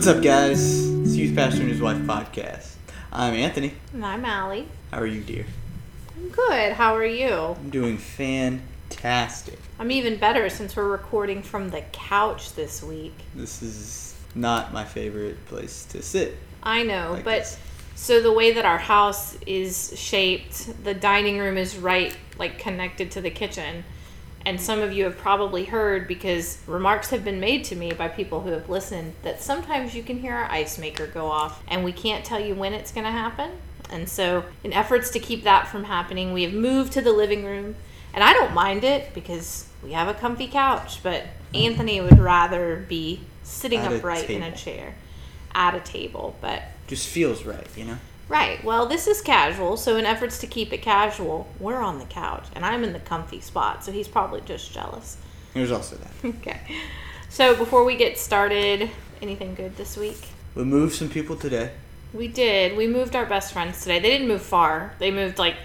What's up, guys? It's Youth Pastor and His Wife podcast. I'm Anthony. And I'm Allie. How are you, dear? I'm good. How are you? I'm doing fantastic. I'm even better since we're recording from the couch this week. This is not my favorite place to sit. I know, Like but this. so the way that our house is shaped, the dining room is right like connected to the kitchen. And some of you have probably heard because remarks have been made to me by people who have listened that sometimes you can hear our ice maker go off and we can't tell you when it's going to happen. And so, in efforts to keep that from happening, we have moved to the living room. And I don't mind it because we have a comfy couch, but Anthony would rather be sitting At upright in a chair at a table. But Just feels right, you know? Right. Well, this is casual, so in efforts to keep it casual, we're on the couch, and I'm in the comfy spot, so he's probably just jealous. There's also that. Okay. So before we get started, anything good this week? We moved some people today. We did. We moved our best friends today. They didn't move far. They moved like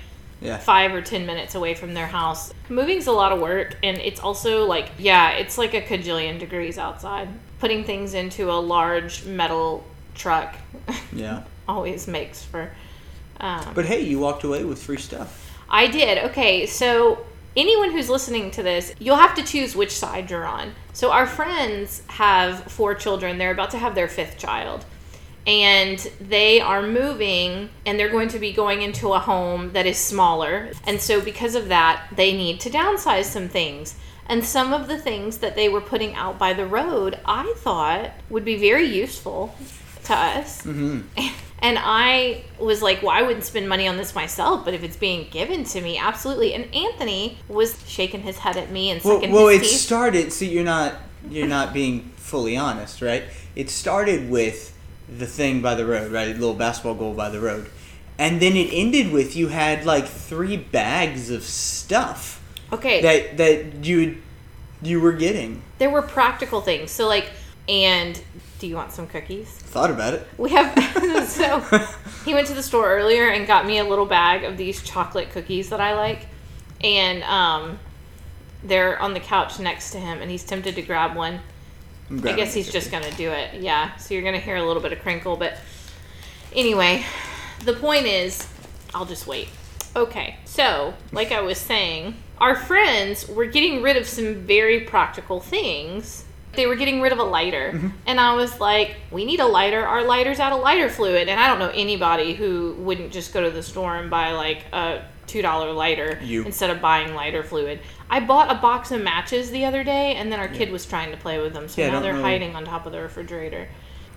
Yeah. five or ten minutes away from their house. Moving's a lot of work, and it's also like, yeah, it's like a cajillion degrees outside. Putting things into a large metal truck Yeah. always makes for. Um, But hey, you walked away with free stuff. I did. Okay, so anyone who's listening to this, you'll have to choose which side you're on. So our friends have four children. They're about to have their fifth child. And they are moving and they're going to be going into a home that is smaller. And so because of that, they need to downsize some things. And some of the things that they were putting out by the road, I thought would be very useful to us. Mm-hmm. And I was like, well, I wouldn't spend money on this myself, but if it's being given to me, absolutely. And Anthony was shaking his head at me and Well, sucking well, it his teeth. started. See, you're not you're not being fully honest, right? It started with the thing by the road, right? A little basketball goal by the road, and then it ended with you had like three bags of stuff okay, that that you you were getting. there were practical things. So, like, and do you want some cookies? Thought about it. We have, so he went to the store earlier and got me a little bag of these chocolate cookies that I like. And um, they're on the couch next to him, and he's tempted to grab one. I guess he's just gonna do it. Yeah. So you're gonna hear a little bit of crinkle, but anyway, the point is, I'll just wait. Okay. So, like I was saying, our friends were getting rid of some very practical things. They were getting rid of a lighter, Mm-hmm. and I was like, "We need a lighter. Our lighter's out of lighter fluid." And I don't know anybody who wouldn't just go to the store and buy like a two dollar lighter You. instead of buying lighter fluid. I bought a box of matches the other day, and then our kid was trying to play with them, so Yeah, now they're hiding on top of the refrigerator.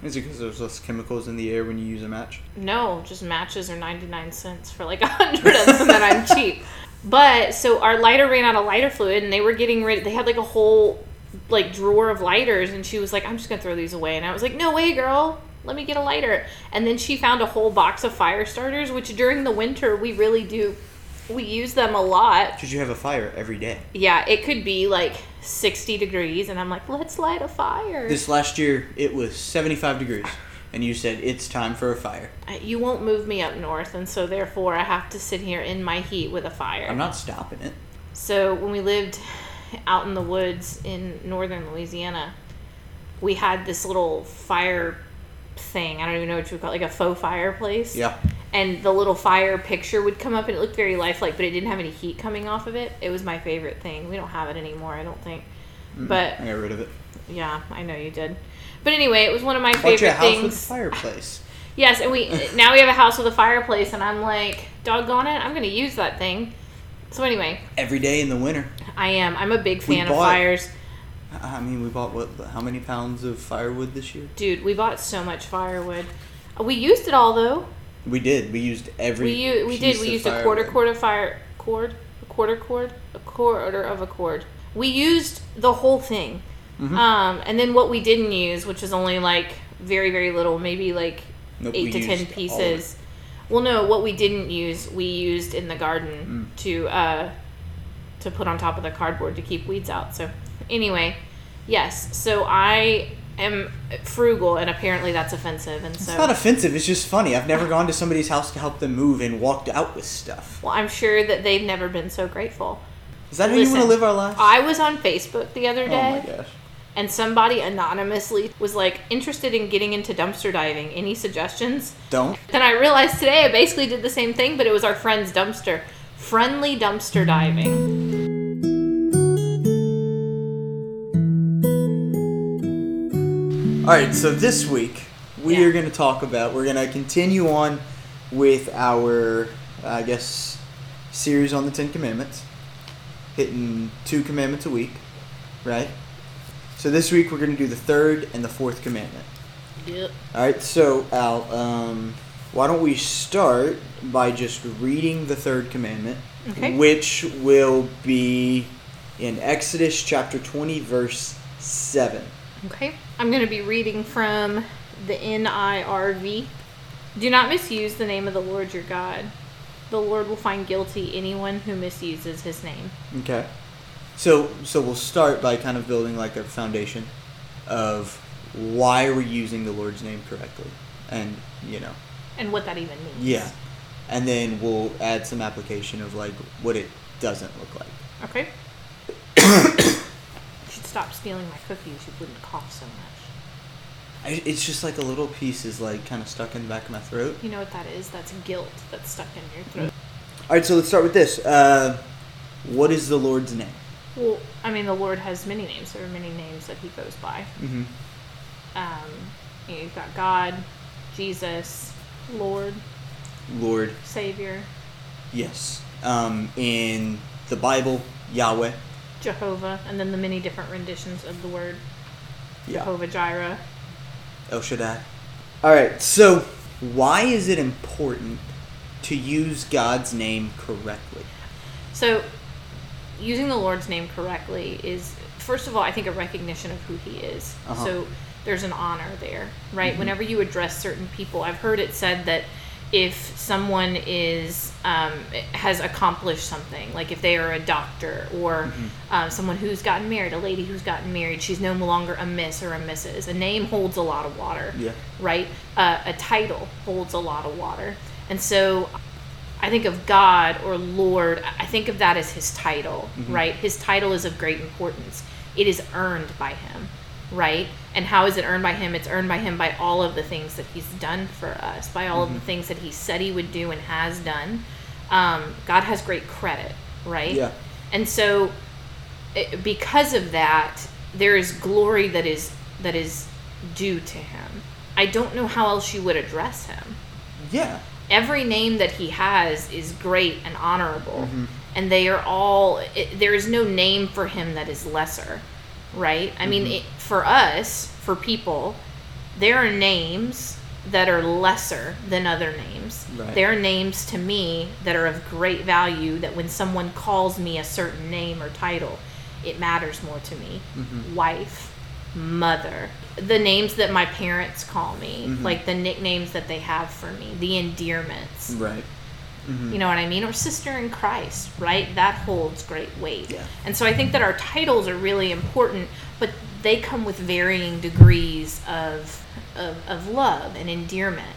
Is it because there's less chemicals in the air when you use a match? No, just matches are 99 cents for like a hundred of them that I'm cheap. But so our lighter ran out of lighter fluid and they were getting rid they had like a whole like drawer of lighters and she was like, I'm just gonna throw these away and I was like, No way, girl, let me get a lighter. And then she found a whole box of fire starters, which during the winter we really do we use them a lot. Because you have a fire every day. Yeah, it could be like 60 degrees and I'm like, let's light a fire. This last year, it was 75 degrees, and you said it's time for a fire. you won't move me up north and so therefore I have to sit here in my heat with a fire. I'm not stopping it. So when we lived out in the woods in northern Louisiana, we had this little fire thing. I don't even know what you would call it, like a faux fireplace. Yeah. And the little fire picture would come up and it looked very lifelike, but it didn't have any heat coming off of it. It was my favorite thing. We don't have it anymore, I don't think. But I got rid of it. yeah, I know you did. But anyway, it was one of my Bought you a favorite house with a things. fireplace. Yes, and we now we have a house with a fireplace, and I'm like, doggone it, I'm gonna use that thing. So anyway, Every day in the winter. I am. I'm a big fan of fires. I mean, we bought what? How many pounds of firewood this year? Dude, we bought so much firewood. We used it all though. We did. We used every. We u- we did. We used a quarter firewood. cord of fire cord, a quarter cord, a quarter of a cord. We used the whole thing. Mm-hmm. Um, and then what we didn't use, which is only like very very little, maybe like Nope, eight to ten used all of pieces. Well, no, what we didn't use, we used in the Mm. garden to uh, to put on top of the cardboard to keep weeds out. So, anyway, yes. So I am frugal, and apparently that's offensive. And so, It's not offensive. It's just funny. I've never gone to somebody's house to help them move and walked out with stuff. well, I'm sure that they've never been so grateful. Is that how you want to live our lives? I was on Facebook the other oh my day, gosh. and somebody anonymously was like interested in getting into dumpster diving. Any suggestions? Don't. Then I realized today I basically did the same thing, but it was our friend's dumpster. Friendly dumpster diving. All right, so this week we Yeah. are going to talk about. We're going to continue on with our, I guess, series on the Ten Commandments, hitting two commandments a week, right? So this week we're going to do the third and the fourth commandment. Yep. All right, so Al, um, why don't we start by just reading the third commandment, Okay. which will be in Exodus chapter twenty, verse seven. Okay. I'm going to be reading from the NIRV. Do not misuse the name of the Lord your God. The Lord will find guilty anyone who misuses his name. Okay. So so we'll start by kind of building like a foundation of why we're using the Lord's name correctly. And, you know, And what that even means. yeah. And then we'll add some application of like what it doesn't look like. Okay. you stop stealing my cookies. You wouldn't cough so much. I, it's just like a little piece is like kind of stuck in the back of my throat. You know what that is? That's guilt that's stuck in your throat. All right, so let's start with this. Uh, what is the Lord's name? Well, I mean, the Lord has many names. There are many names that He goes by. Mm-hmm. Um, you know, you've got God, Jesus, Lord, Lord, Savior, yes. Um, in the Bible, Yahweh. Jehovah, and then the many different renditions of the word Yeah. Jehovah Jireh. El Shaddai. All right, so why is it important to use God's name correctly? So, using the Lord's name correctly is, first of all, I think a recognition of who He is. Uh-huh. So, there's an honor there, right? Whenever you address certain people, I've heard it said that if someone is um, has accomplished something, like if they are a doctor or uh, someone who's gotten married, a lady who's gotten married, she's no longer a miss or a Mrs. A name holds a lot of water Yeah. right? Uh, a title holds a lot of water. And so I think of God or Lord, I think of that as his title, right? His title is of great importance. It is earned by him, right? And how is it earned by him? It's earned by him by all of the things that he's done for us, by all of the things that he said he would do and has done. Um, God has great credit, right? Yeah. And so it, because of that, there is glory that is that is due to him. I don't know how else you would address him. Yeah. Every name that he has is great and honorable, and they are all. It, there is no name for him that is lesser, right? I mean, mm-hmm. it, for us, for people, there are names that are lesser than other names. Right. There are names to me that are of great value. That when someone calls me a certain name or title, it matters more to me. Mm-hmm. Wife, mother, the names that my parents call me, mm-hmm. like the nicknames that they have for me, the endearments. Right. You know what I mean? Or sister in Christ, right? That holds great weight. Yeah. And so I think that our titles are really important, but they come with varying degrees of of, of love and endearment.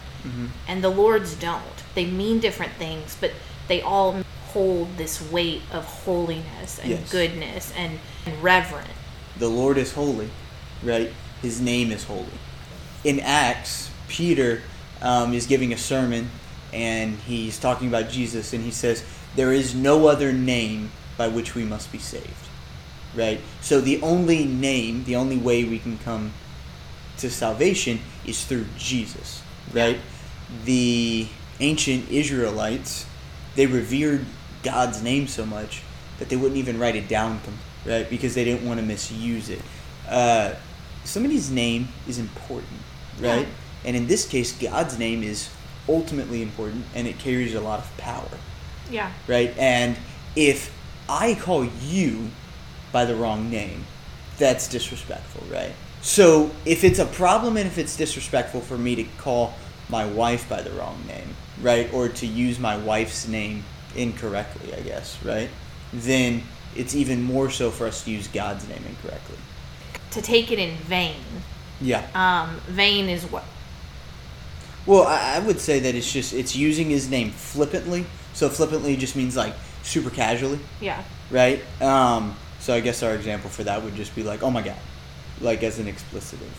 And the Lord's don't. They mean different things, but they all hold this weight of holiness and Yes. goodness and, and reverence. The Lord is holy, right? His name is holy. In Acts, Peter um, is giving a sermon and he's talking about Jesus and he says, There is no other name by which we must be saved, right? So the only name, the only way we can come to salvation is through Jesus, right? The ancient Israelites, they revered God's name so much that they wouldn't even write it down, right? Because they didn't want to misuse it. Uh, somebody's name is important, right? Yeah. And in this case, God's name is ultimately important and it carries a lot of power Yeah. right? And if I call you by the wrong name, that's disrespectful, right? So if it's a problem and if it's disrespectful for me to call my wife by the wrong name, right, or to use my wife's name incorrectly, I guess, right, then it's even more so for us to use God's name incorrectly. To take it in vain. Yeah. Um, vain is what? Well, I, I would say that it's just it's using his name flippantly. So flippantly just means like super casually. Yeah. right? Um, so I guess our example for that would just be like, oh my god, like as an explicitive.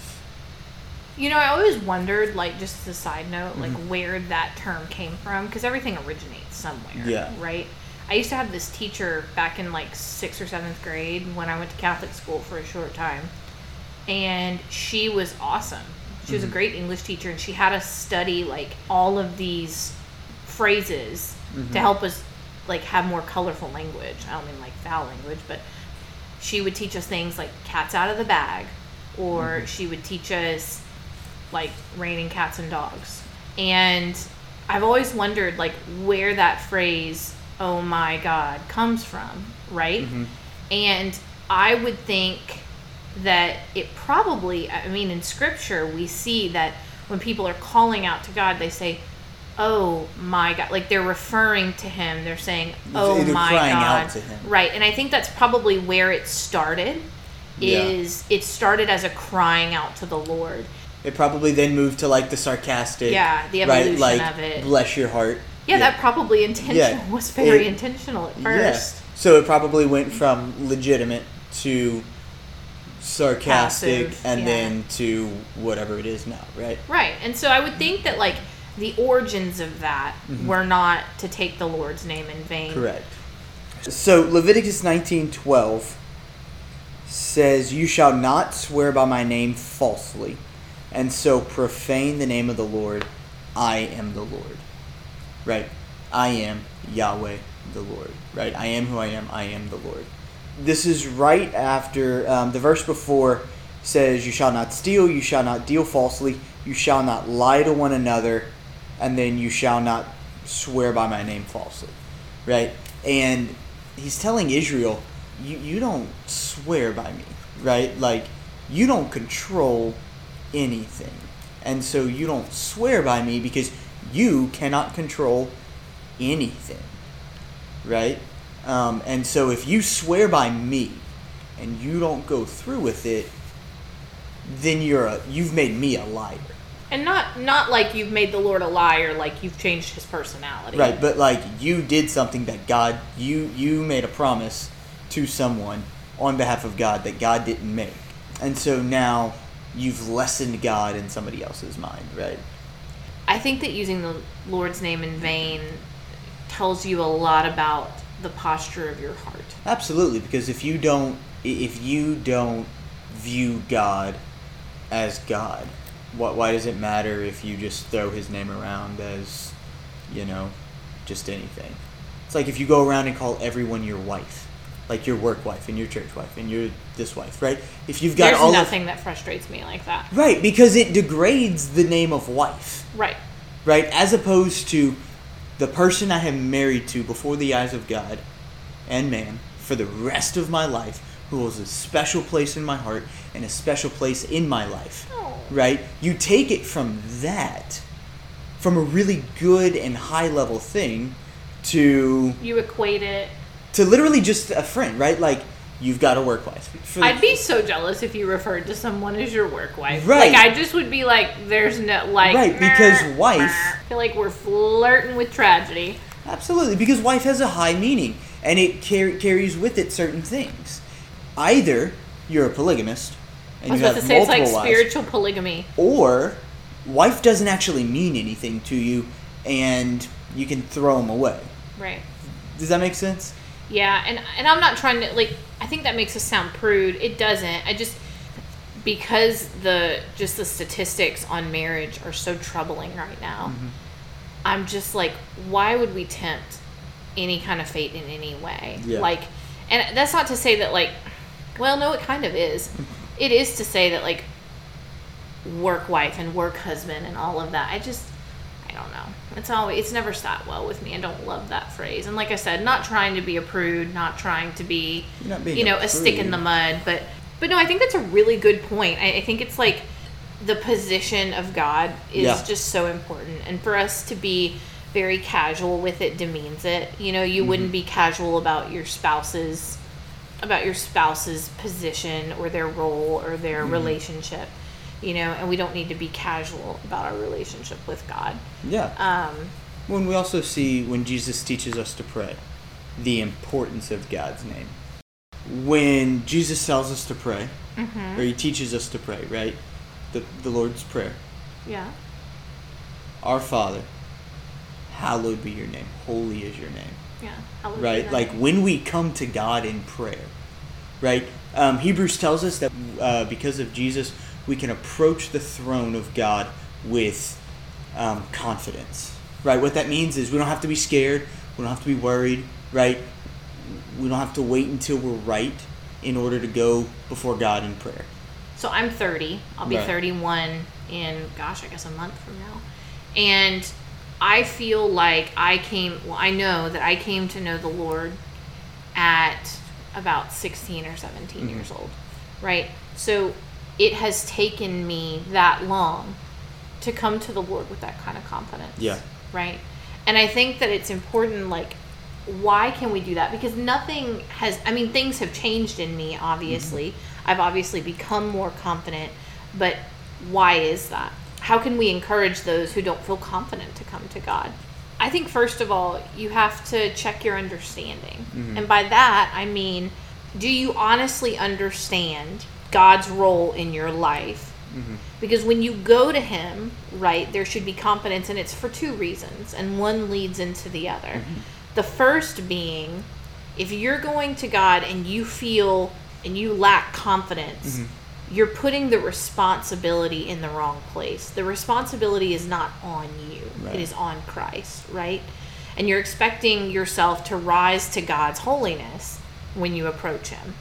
You know, I always wondered, like, just as a side note, like Mhm. where that term came from, because everything originates somewhere. Yeah. Right? I used to have this teacher back in like sixth or seventh grade when I went to Catholic school for a short time. And she was awesome. She was a great English teacher, and she had us study like all of these phrases to help us like have more colorful language. I don't mean like foul language, but she would teach us things like cats out of the bag, or Mhm. she would teach us like raining cats and dogs. And I've always wondered like where that phrase "oh my god" comes from, right? Mhm. And I would think that it probably, I mean, in scripture, we see that when people are calling out to God, they say, Oh my God. Like they're referring to him. They're saying, Oh They're my crying God. out to him. Right. And I think that's probably where it started. Yeah. Is it started as a crying out to the Lord. It probably then moved to like the sarcastic. Yeah, the right, evolution like, of it. Bless your heart. Yeah, that probably intentional was very It- intentional at Yeah. first. So it probably went from legitimate to sarcastic Passive, and yeah. then to whatever it is now, right? Right. And so I would think that like the origins of that Mhm. were not to take the Lord's name in vain. Correct. So Leviticus 19:12 says, "You shall not swear by my name falsely, and so profane the name of the Lord. I am the Lord." Right? I am Yahweh the Lord. Right? I am who I am. I am the Lord. This is right after um, the verse before says, "You shall not steal. You shall not deal falsely. You shall not lie to one another, and then you shall not swear by my name falsely." right? And he's telling Israel, you, you don't swear by me, right? Like, you don't control anything. And so you don't swear by me because you cannot control anything, right? Um, and so if you swear by me and you don't go through with it, then you're a, you've made me a liar. And not not like you've made the Lord a liar, like you've changed his personality. Right, but like you did something that God you you made a promise to someone on behalf of God that God didn't make. And so now you've lessened God in somebody else's mind, right? I think that using the Lord's name in vain tells you a lot about the posture of your heart. Absolutely, because if you don't if you don't view God as God, what why does it matter if you just throw his name around as, you know, just anything? It's like if you go around and call everyone your wife, like your work wife and your church wife and your this wife, right? If you've got There's all of nothing that frustrates me like that. Right, because it degrades the name of wife, Right. right? As opposed to the person I am married to before the eyes of God and man for the rest of my life, who holds a special place in my heart and a special place in my life, Oh. right? You take it from that, from a really good and high level thing, to You equate it. to literally just a friend, right? Like you've got a work wife. For I'd be so jealous if you referred to someone as your work wife. Right. Like I just would be like, there's no like. Right, because "Meh, wife- meh." I feel like we're flirting with tragedy. Absolutely, because wife has a high meaning and it car- carries with it certain things. Either you're a polygamist and I was you about have to say it's like wives, spiritual polygamy. or wife doesn't actually mean anything to you and you can throw them away. Right. Does that make sense? Yeah, and and I'm not trying to like. I think that makes us sound prude. It doesn't. I just because the just the statistics on marriage are so troubling right now. Mm-hmm. I'm just like, why would we tempt any kind of fate in any way? Yeah. Like, and that's not to say that like, well, no, it kind of is. It is to say that like, work wife and work husband and all of that. I just I don't know. It's always it's never sat well with me. I don't love that phrase. And like I said, not trying to be a prude, not trying to be You're not being you know a a stick in the mud, but but no, I think that's a really good point. I, I think it's like the position of God is Yeah. just so important, and for us to be very casual with it demeans it. You know, you wouldn't Mm-hmm. be casual about your spouse's about your spouse's position or their role or their Mm-hmm. relationship. You know, and we don't need to be casual about our relationship with God. Yeah. Um, When we also see when Jesus teaches us to pray, the importance of God's name. when Jesus tells us to pray, Mm-hmm. or he teaches us to pray, right? The, the Lord's Prayer. Yeah. Our Father, hallowed be your name. Holy is your name. Yeah. Hallowed be right? Like when we come to God in prayer, right? Um, Hebrews tells us that uh, because of Jesus, we can approach the throne of God with um, confidence, right? What that means is we don't have to be scared, we don't have to be worried, right? We don't have to wait until we're right in order to go before God in prayer. So I'm 30. I'll be Right. 31 in, gosh, I guess a month from now. And I feel like I came, well, I know that I came to know the Lord at about 16 or 17 years old, right? So it has taken me that long to come to the Lord with that kind of confidence. Yeah. Right? And I think that it's important, like, why can we do that? Because nothing has, I mean, things have changed in me, obviously. Mm-hmm. I've obviously become more confident, but why is that? How can we encourage those who don't feel confident to come to God? I think, first of all, you have to check your understanding. Mm-hmm. And by that, I mean, do you honestly understand God's role in your life? Mm-hmm. Because when you go to Him, right, there should be confidence, and it's for two reasons, and one leads into the other. Mm-hmm. The first being, if you're going to God and you feel and you lack confidence, mm-hmm. you're putting the responsibility in the wrong place. The responsibility is not on you, Right. it is on Christ, right? And you're expecting yourself to rise to God's holiness when you approach Him.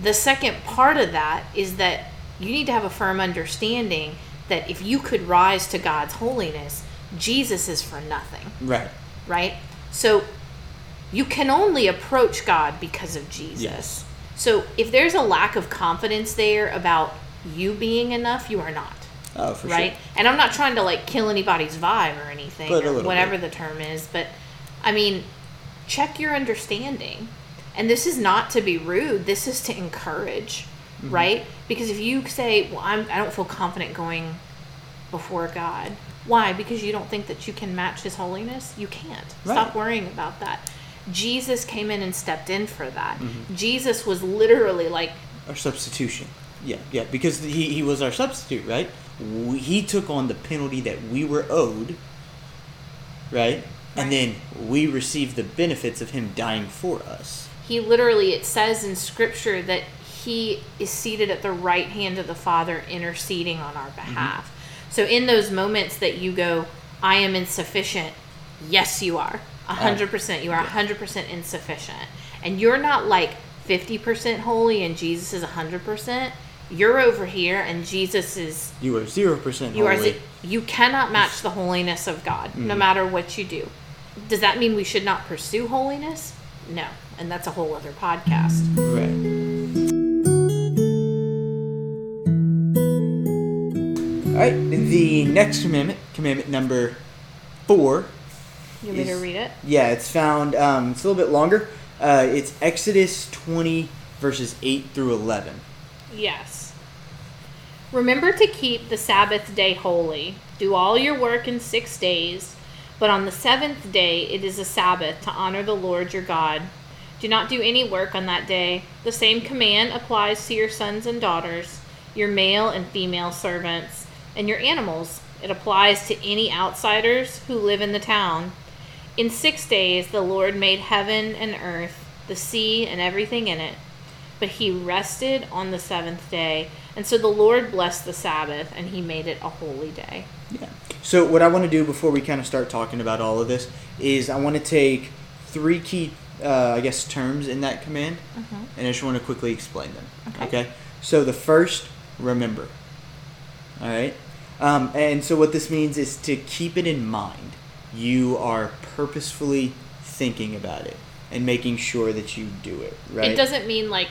The second part of that is that you need to have a firm understanding that if you could rise to God's holiness, Jesus is for nothing Right. right? So you can only approach God because of Jesus. Yes. So if there's a lack of confidence there about you being enough, you are not. Oh, for right? sure. And I'm not trying to like kill anybody's vibe or anything or whatever bit. the term is, but I mean, check your understanding. And this is not to be rude, this is to encourage, Mm-hmm. right? Because if you say, "Well, I'm I don't feel confident going before God." Why? Because you don't think that you can match his holiness? You can't. Stop worrying about that. Jesus came in and stepped in for that. Mm-hmm. Jesus was literally like Our substitution. Yeah, yeah, because he, he was our substitute, right? We, he took on the penalty that we were owed, right? And then we received the benefits of him dying for us. He literally it says in scripture that he is seated at the right hand of the father interceding on our mm-hmm. behalf. So in those moments that you go i am insufficient yes you are. 100% you are 100% insufficient. And you're not like 50% holy and jesus is 100% you're over here and jesus is You are zero percent you holy. z- you cannot match the holiness of God no mm. matter what you do. Does that mean we should not pursue holiness? No, and that's a whole other podcast. Right. All right. The next commandment, commandment number four. You want me to read it? Yeah, it's found. Um, it's a little bit longer. Uh, it's Exodus twenty verses eight through eleven. Yes. Remember to keep the Sabbath day holy. Do all your work in six days, but on the seventh day it is a Sabbath to honor the Lord your God. Do not do any work on that day. The same command applies to your sons and daughters, your male and female servants, and your animals. It applies to any outsiders who live in the town. In six days the Lord made heaven and earth, the sea, and everything in it. But he rested on the seventh day. And so the Lord blessed the Sabbath, and he made it a holy day. Yeah. So what I want to do before we kind of start talking about all of this is I want to take three key, uh, I guess, terms in that command, and I just want to quickly explain them. Okay. So the first, remember. All right. Um, and so what this means is to keep it in mind. You are purposefully thinking about it and making sure that you do it. Right. It doesn't mean like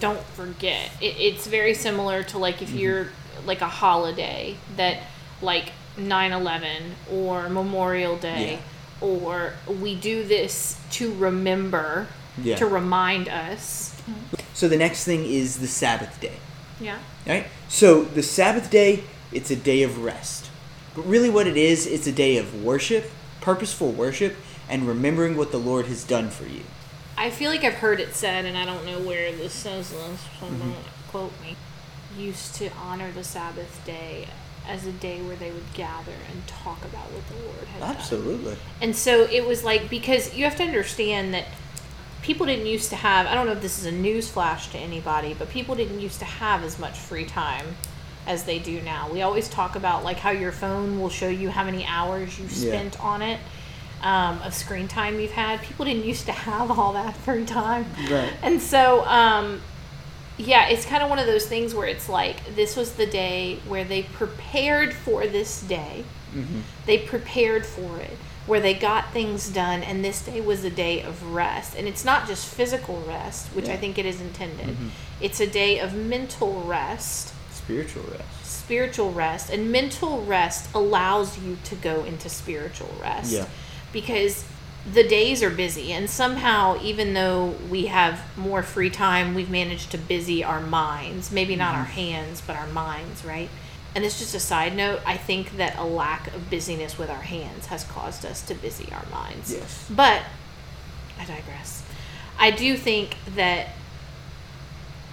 don't forget. It, it's very similar to like if Mm-hmm. you're like a holiday that like 9/11 or Memorial Day or we do this to remember Yeah. to remind us. So the next thing is the Sabbath day. Yeah. Right? So the Sabbath day, it's a day of rest. But really what it is, it's a day of worship, purposeful worship, and remembering what the Lord has done for you. I feel like I've heard it said, and I don't know where this says this, so Mm-hmm. don't quote me. Used to honor the Sabbath day as a day where they would gather and talk about what the Lord had done. Absolutely. And so it was like because you have to understand that people didn't used to have I don't know if this is a news flash to anybody, but people didn't used to have as much free time as they do now. We always talk about like how your phone will show you how many hours you Yeah. spent on it. Um, of screen time you've had. People didn't used to have all that free time. Right. And so, um, yeah, it's kind of one of those things where it's like this was the day where they prepared for this day. Mm-hmm. They prepared for it, where they got things done, and this day was a day of rest. And it's not just physical rest, which I think it is intended, Mhm. it's a day of mental rest, Spiritual rest. spiritual rest. And mental rest allows you to go into spiritual rest Yeah. because the days are busy and somehow even though we have more free time we've managed to busy our minds. Maybe not our mm-hmm. hands but our minds right? And it's just a side note i think that a lack of busyness with our hands has caused us to busy our minds. Yes. but i digress. I do think that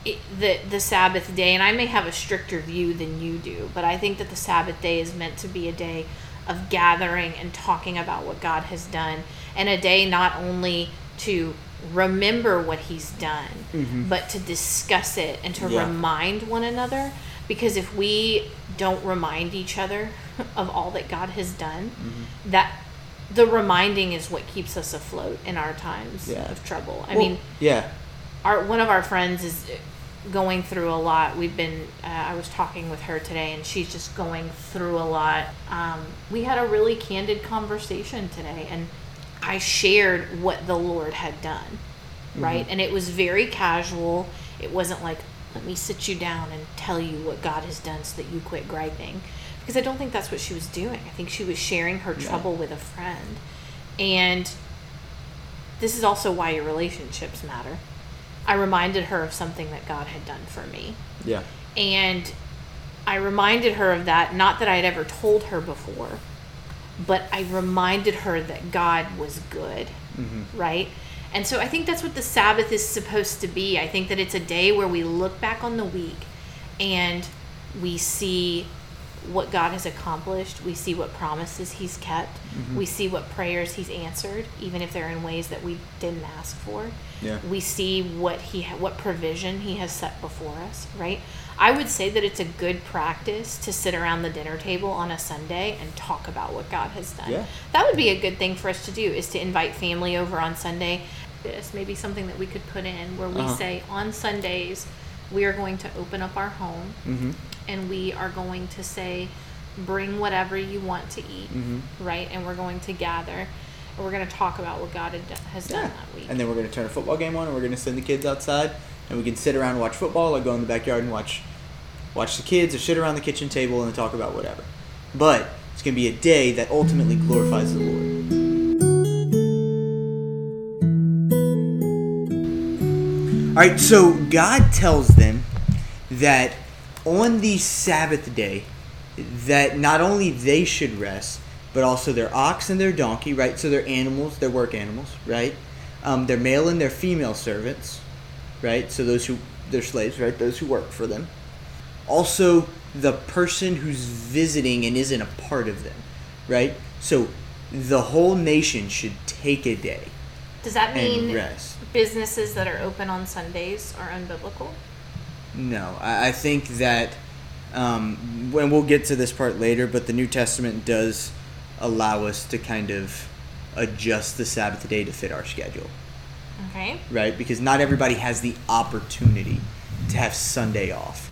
it, the the Sabbath day, and I may have a stricter view than you do, but I think that the Sabbath day is meant to be a day of gathering and talking about what God has done, and a day not only to remember what He's done, but to discuss it and to Yeah. remind one another. Because if we don't remind each other of all that God has done, that the reminding is what keeps us afloat in our times Yeah. of trouble. I Well, mean, yeah. our one of our friends is going through a lot. We've been uh, I was talking with her today, and she's just going through a lot. Um, we had a really candid conversation today, and I shared what the Lord had done, mm-hmm. right? And it was very casual. It wasn't like let me sit you down and tell you what God has done so that you quit griping. Because I don't think that's what she was doing. I think she was sharing her trouble with a friend. And this is also why your relationships matter. I reminded her of something that God had done for me. Yeah. And I reminded her of that, not that I had ever told her before, but I reminded her that God was good, mm-hmm. right? And so I think that's what the Sabbath is supposed to be. I think that it's a day where we look back on the week and we see what God has accomplished. We see what promises He's kept. Mm-hmm. We see what prayers He's answered, even if they're in ways that we didn't ask for. Yeah. We see what He what provision He has set before us. Right. I would say that it's a good practice to sit around the dinner table on a Sunday and talk about what God has done. Yeah. That would be a good thing for us to do is to invite family over on Sunday. This maybe something that we could put in where we Uh-huh. say on Sundays we are going to open up our home Mm-hmm. and we are going to say bring whatever you want to eat Mhm. right and we're going to gather and we're going to talk about what god has done Yeah. that week And then we're going to turn a football game on and we're going to send the kids outside and we can sit around and watch football or go in the backyard and watch watch the kids or sit around the kitchen table and talk about whatever. But it's going to be a day that ultimately glorifies the Lord. All right, so God tells them that on the Sabbath day that not only they should rest, but also their ox and their donkey, right? So their animals, their work animals, right? Um, their male and their female servants, right? So those who they're slaves, right? Those who work for them. Also, the person who's visiting and isn't a part of them, right? So the whole nation should take a day does that mean rest. businesses that are open on sundays are unbiblical No, I, I think that um, when we'll get to this part later, but the New Testament does allow us to kind of adjust the Sabbath day to fit our schedule, okay right? Because not everybody has the opportunity to have Sunday off.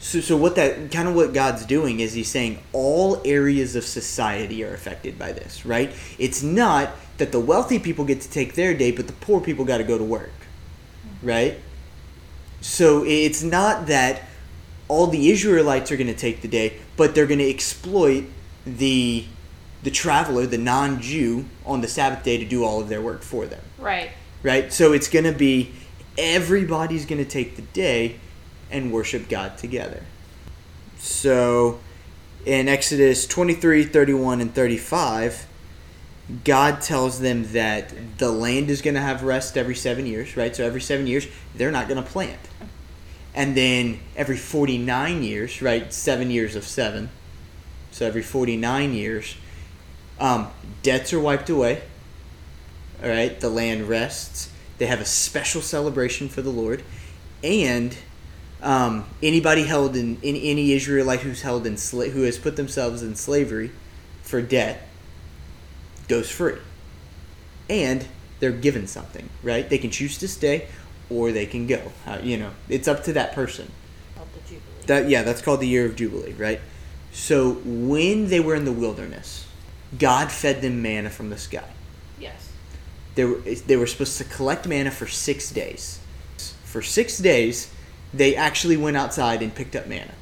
So, so what that kind of what God's doing is He's saying all areas of society are affected by this, right? It's not that the wealthy people get to take their day, but the poor people got to go to work, right? So it's not that all the Israelites are going to take the day, but they're going to exploit the the traveler, the non-Jew, on the Sabbath day to do all of their work for them. right Right? So it's going to be everybody's going to take the day and worship God together. So in Exodus 23, 31, and 35, God tells them that the land is going to have rest every seven years, right? So every seven years, they're not going to plant. And then every 49 years, right? Seven years of seven. So every 49 years, um, debts are wiped away. All right, the land rests. They have a special celebration for the Lord, and um, anybody held in, in any Israelite who's held in sla- who has put themselves in slavery for debt goes free, and they're given something. Right? They can choose to stay, or they can go. Uh, you know, it's up to that person. Called the Jubilee. That yeah, that's called the year of jubilee, right? So when they were in the wilderness, God fed them manna from the sky. yes. They were they were supposed to collect manna for six days. For six days, they actually went outside and picked up manna.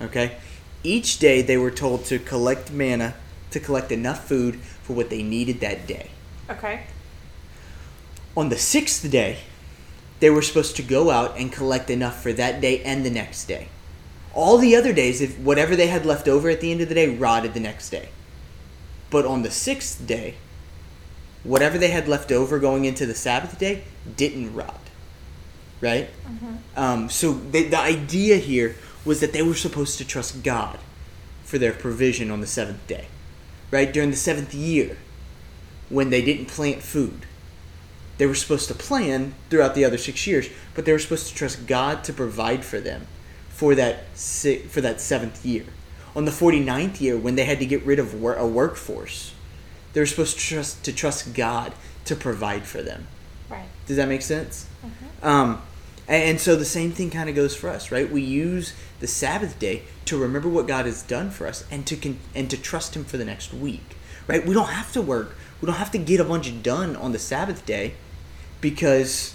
Okay. Okay, each day they were told to collect manna to collect enough food for what they needed that day. Okay. On the sixth day, they were supposed to go out and collect enough for that day and the next day. All the other days, if whatever they had left over at the end of the day, rotted the next day. But on the sixth day, whatever they had left over going into the Sabbath day didn't rot. Right? Um, so they, the idea here was that they were supposed to trust God for their provision on the seventh day. Right? During the seventh year, when they didn't plant food they were supposed to plan throughout the other six years, but they were supposed to trust God to provide for them for that si- for that seventh year. On the 49th year, when they had to get rid of wor- a workforce, they were supposed to trust to trust God to provide for them. Right. Does that make sense? Um, and, so the same thing kind of goes for us, right? We use the Sabbath day to remember what God has done for us and to con- and to trust Him for the next week, right? We don't have to work. We don't have to get a bunch done on the Sabbath day because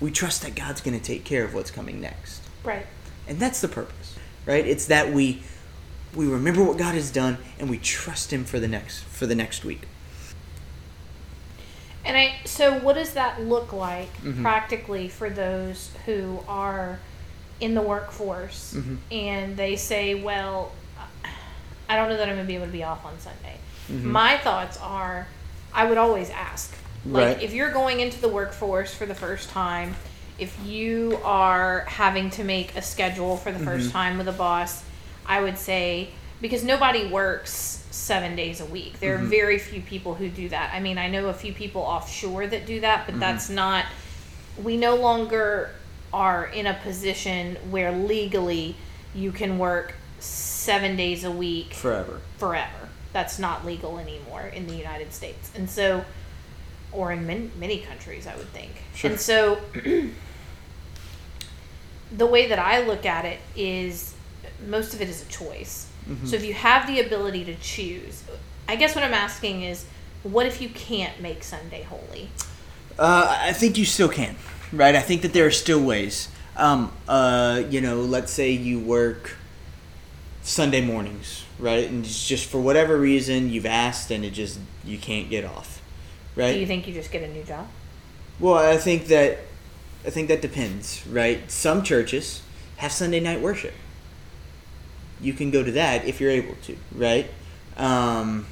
we trust that God's going to take care of what's coming next. Right. And that's the purpose, right? It's that we we remember what God has done and we trust Him for the next for the next week. And I so what does that look like Mhm. practically for those who are in the workforce Mhm. and they say, "Well, I don't know that I'm going to be able to be off on Sunday." Mhm. My thoughts are I would always ask. Like Right. if you're going into the workforce for the first time, if you are having to make a schedule for the first Mhm. time with a boss, I would say because nobody works 7 days a week. There Mhm. are very few people who do that. I mean, I know a few people offshore that do that, but Mhm. that's not we no longer are in a position where legally you can work 7 days a week Forever. forever. That's not legal anymore in the United States. And so, or in many, many countries, I would think. Sure. And so, the way that I look at it is most of it is a choice. Mhm. So, if you have the ability to choose, I guess what I'm asking is, what if you can't make Sunday holy? Uh, I think you still can, right? I think that there are still ways. Um, uh, you know, let's say you work Sunday mornings, right? And it's just for whatever reason you've asked and it just you can't get off, right? Do you think you just get a new job? Well, I think that I think that depends, right? Some churches have Sunday night worship. You can go to that if you're able to, right? Um,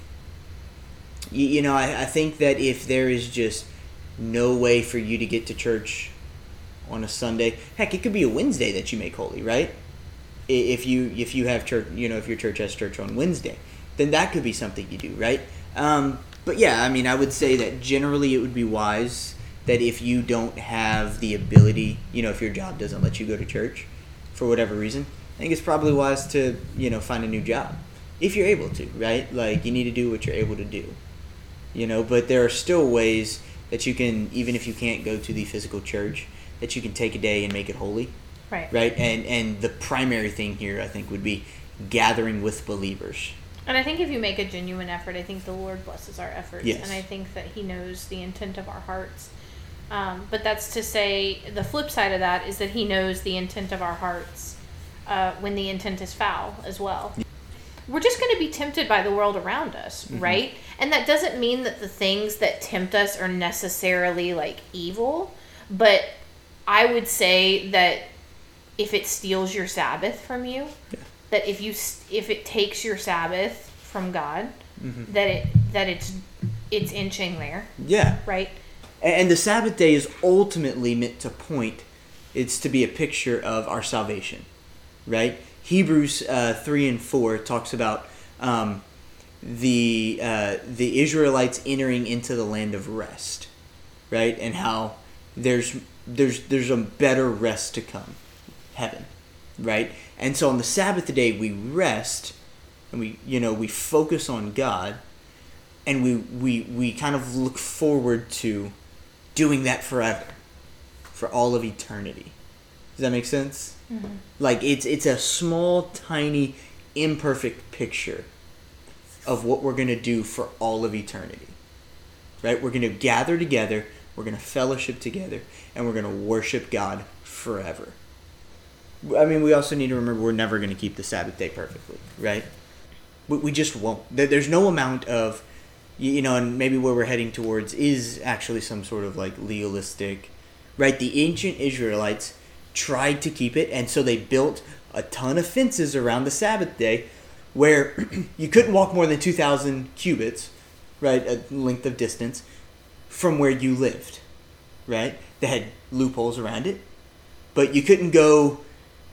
you, you know, I, I think that if there is just no way for you to get to church on a Sunday, heck, it could be a Wednesday that you make holy, right? If you if you have church, you know, if your church has church on Wednesday, then that could be something you do, right? Um, but yeah, I mean, I would say that generally it would be wise that if you don't have the ability, you know, if your job doesn't let you go to church for whatever reason, I think it's probably wise to, you know, find a new job if you're able to, right? Like you need to do what you're able to do, you know. But there are still ways that you can, even if you can't go to the physical church, that you can take a day and make it holy, Right. right? And and the primary thing here, I think, would be gathering with believers. And I think if you make a genuine effort, I think the Lord blesses our efforts. Yes. And I think that He knows the intent of our hearts. Um, but that's to say, the flip side of that is that He knows the intent of our hearts uh, when the intent is foul as well. We're just going to be tempted by the world around us, Mm-hmm. right? And that doesn't mean that the things that tempt us are necessarily like evil, but I would say that if it steals your Sabbath from you, Yeah. that if you if it takes your Sabbath from God, Mhm. that it that it's it's inching there, Yeah. right? And the Sabbath day is ultimately meant to point, it's to be a picture of our salvation, right? Hebrews uh, 3 and 4 talks about um, the, uh, the Israelites entering into the land of rest, right? And how there's, there's, there's a better rest to come, heaven, right? And so on the Sabbath day, we rest and we, you know, we focus on God and we, we, we kind of look forward to doing that forever for all of eternity does that make sense Mm-hmm. like it's it's a small tiny imperfect picture of what we're to do for all of eternity. Right? We're to gather together we're to fellowship together and we're to worship god forever. I mean we also need to remember we're never going to keep the sabbath day perfectly right? We, we just won't. There's no amount of you know, and maybe where we're heading towards is actually some sort of like legalistic, right? The ancient Israelites tried to keep it, and so they built a ton of fences around the Sabbath day where you couldn't walk more than 2,000 cubits, right? A length of distance from where you lived, right? They had loopholes around it, but you couldn't go,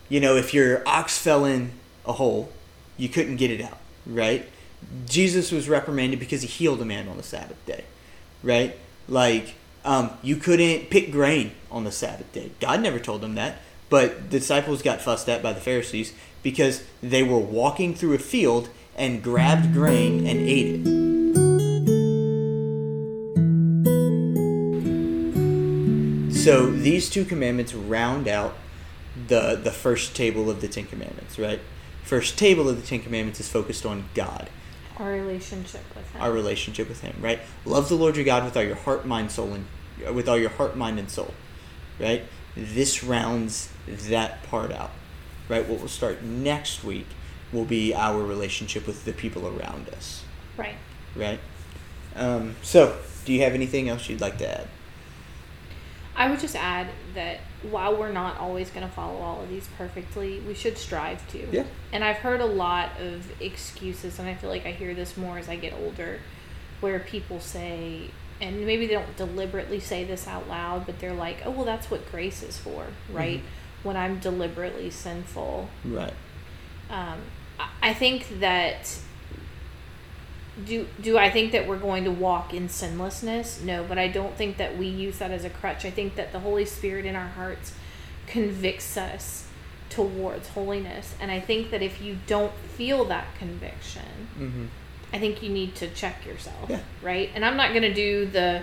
you know, if your ox fell in a hole, you couldn't get it out, right? Jesus was reprimanded because he healed a man on the Sabbath day, right? Like, um, you couldn't pick grain on the Sabbath day. God never told them that, but the disciples got fussed at by the Pharisees because they were walking through a field and grabbed grain and ate it. So these two commandments round out the the first table of the Ten Commandments, right? First table of the Ten Commandments is focused on God Our relationship with him. our relationship with him, right? Love the Lord your God with all your heart, mind, soul, and with all your heart, mind, and soul, right? This rounds that part out, right? What will start next week will be our relationship with the people around us, right. right? Um, so, do you have anything else you'd like to add? I would just add that while we're not always going to follow all of these perfectly, we should strive to. Yeah. And I've heard a lot of excuses, and I feel like I hear this more as I get older, where people say, and maybe they don't deliberately say this out loud, but they're like, oh, well, that's what grace is for, right? When I'm deliberately sinful. Right. Um, I think that do do I think that we're going to walk in sinlessness? No, but I don't think that we use that as a crutch. I think that the Holy Spirit in our hearts convicts us towards holiness, and I think that if you don't feel that conviction, Mm-hmm. I think you need to check yourself, Yeah. right? And I'm not going to do the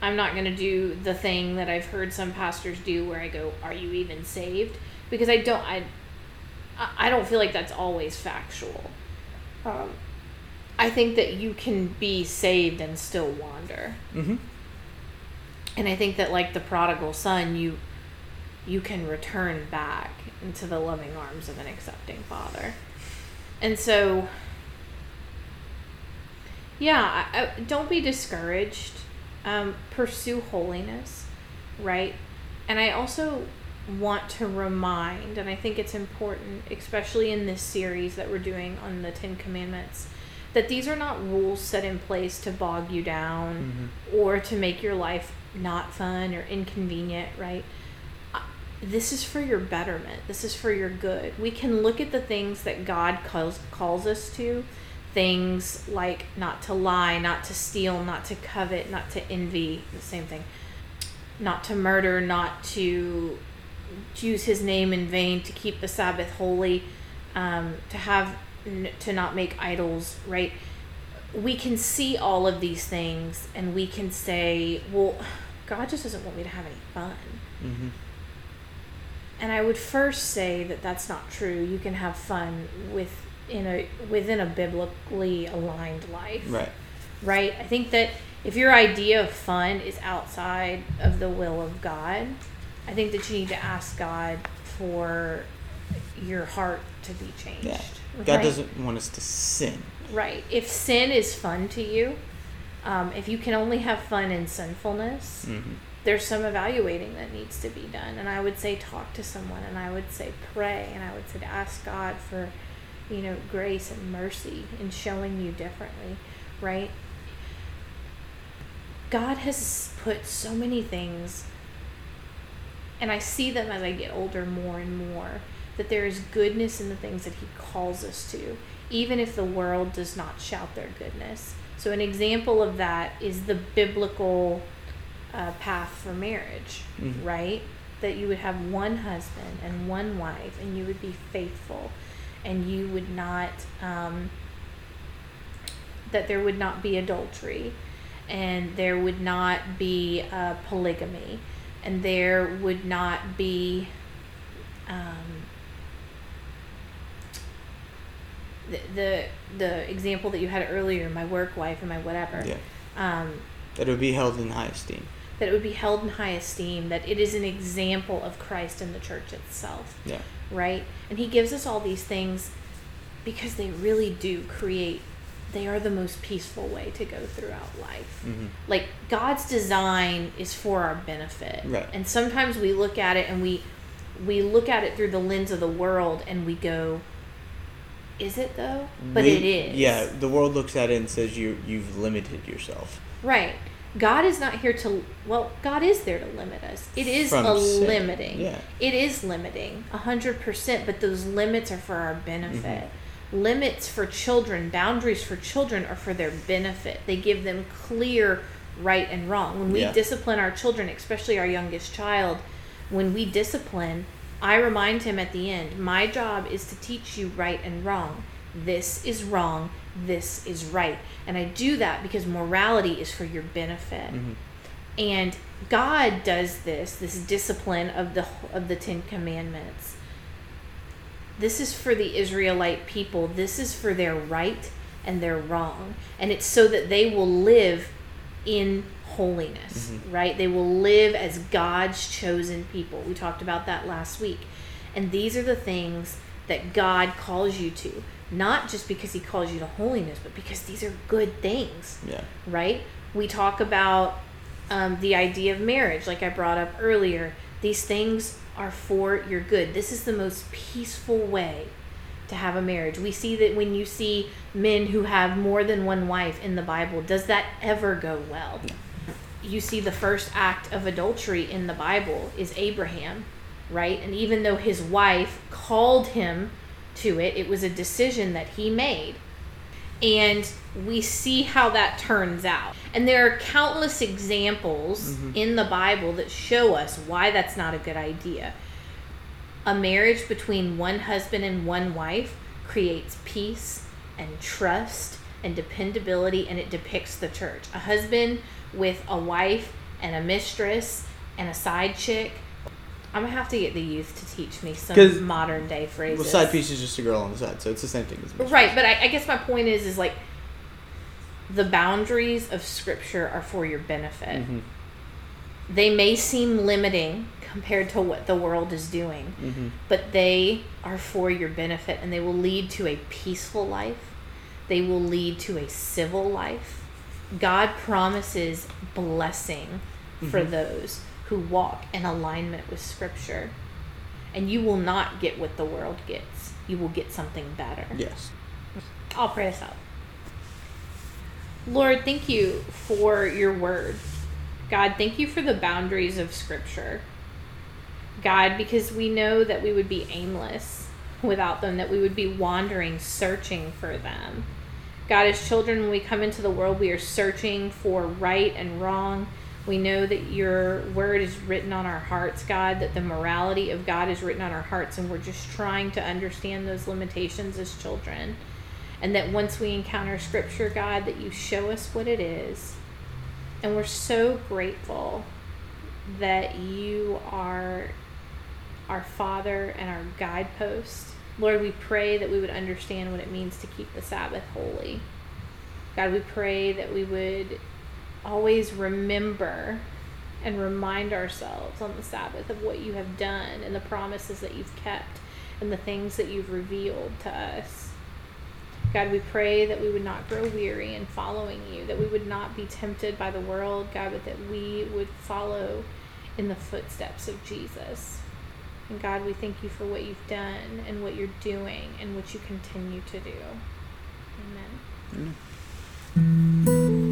I'm not going to do the thing that I've heard some pastors do where I go, "Are you even saved?" because I don't I I I don't feel like that's always factual. Um, I think that you can be saved and still wander. Mm-hmm. And I think that like the prodigal son, you you can return back into the loving arms of an accepting father. And so yeah, I, I, don't be discouraged. Um, pursue holiness, right? And I also want to remind, and I think it's important, especially in this series that we're doing on the Ten Commandments, that these are not rules set in place to bog you down or to make your life not fun or inconvenient, right? Uh, This is for your betterment. This is for your good. We can look at the things that God calls calls us to, things like not to lie, not to steal, not to covet, not to envy, the same thing. Not to murder, not to use his name in vain, to keep the Sabbath holy, um, to have n- to not make idols, right? We can see all of these things and we can say, well, God just doesn't want me to have any fun. Mm-hmm. And I would first say that that's not true. You can have fun with in a within a biblically aligned life. Right. Right? I think that if your idea of fun is outside of the will of God, I think that you need to ask God for your heart to be changed. Yeah. God right? doesn't want us to sin. Right. If sin is fun to you, um, if you can only have fun in sinfulness, Mm-hmm. there's some evaluating that needs to be done. And I would say talk to someone, and I would say pray, and I would say to ask God for, you know, grace and mercy in showing you differently, right? God has put so many things, and I see them as I get older more and more, that there is goodness in the things that He calls us to, even if the world does not shout their goodness. So, an example of that is the biblical uh, path for marriage, Mhm. right? That you would have one husband and one wife, and you would be faithful, and you would not, um, that there would not be adultery, and there would not be uh, polygamy, and there would not be. Um, the, the the example that you had earlier, my work wife and my whatever, Yeah. um, That it would be held in high esteem. that it would be held in high esteem, that it is an example of Christ in the church itself, Yeah. right? And He gives us all these things because they really do create. They are the most peaceful way to go throughout life. hmm Like God's design is for our benefit, Right. and sometimes we look at it and we we look at it through the lens of the world and we go, "Is it though?" But We- it is. Yeah, the world looks at it and says you you've limited yourself. Right. God is not here to well, God is there to limit us. It is From a sin, limiting. yeah. It is limiting, a hundred percent, but those limits are for our benefit. Mm-hmm. Limits for children, boundaries for children are for their benefit. They give them clear right and wrong. When we Yeah. discipline our children, especially our youngest child, when we discipline, I remind him at the end, my job is to teach you right and wrong. This is wrong, this is right. And I do that because morality is for your benefit. Mhm. And God does this, this discipline of the of the 10 commandments. This is for the Israelite people. This is for their right and their wrong. And it's so that they will live in holiness, right? They will live as God's chosen people. We talked about that last week. And these are the things that God calls you to, not just because he calls you to holiness, but because these are good things Yeah. right? We talk about um, the idea of marriage, like I brought up earlier. These things are for your good. This is the most peaceful way to have a marriage. We see that when you see men who have more than one wife in the Bible, does that ever go well? You see the first act of adultery in the Bible is Abraham, right? And even though his wife called him to it, it was a decision that he made and we see how that turns out. And there are countless examples mm-hmm. in the Bible that show us why that's not a good idea. A marriage between one husband and one wife creates peace and trust and dependability, and it depicts the church. A husband with a wife and a mistress and a side chick. I'm gonna have to get the youth to teach me some modern day phrases. Well, side piece is just a girl on the side, so it's the same thing as mistress. Right, but I, I guess my point is, is like the boundaries of Scripture are for your benefit. Mhm. They may seem limiting compared to what the world is doing, Mhm. but they are for your benefit, and they will lead to a peaceful life. They will lead to a civil life. God promises blessing for mm-hmm. those who walk in alignment with Scripture. And you will not get what the world gets. You will get something better. Yes. I'll pray this out. Lord, thank you for your word. God, thank you for the boundaries of Scripture. God, because we know that we would be aimless without them, that we would be wandering, searching for them. God, as children, when we come into the world, we are searching for right and wrong. We know that your word is written on our hearts, God, that the morality of God is written on our hearts, and we're just trying to understand those limitations as children. And that once we encounter Scripture, God, that you show us what it is. And we're so grateful that you are our Father and our guidepost. Lord, we pray that we would understand what it means to keep the Sabbath holy. God, we pray that we would always remember and remind ourselves on the Sabbath of what you have done and the promises that you've kept and the things that you've revealed to us. God, we pray that we would not grow weary in following you, that we would not be tempted by the world, God, but that we would follow in the footsteps of Jesus. And God, we thank you for what you've done and what you're doing and what you continue to do. Amen. Mm.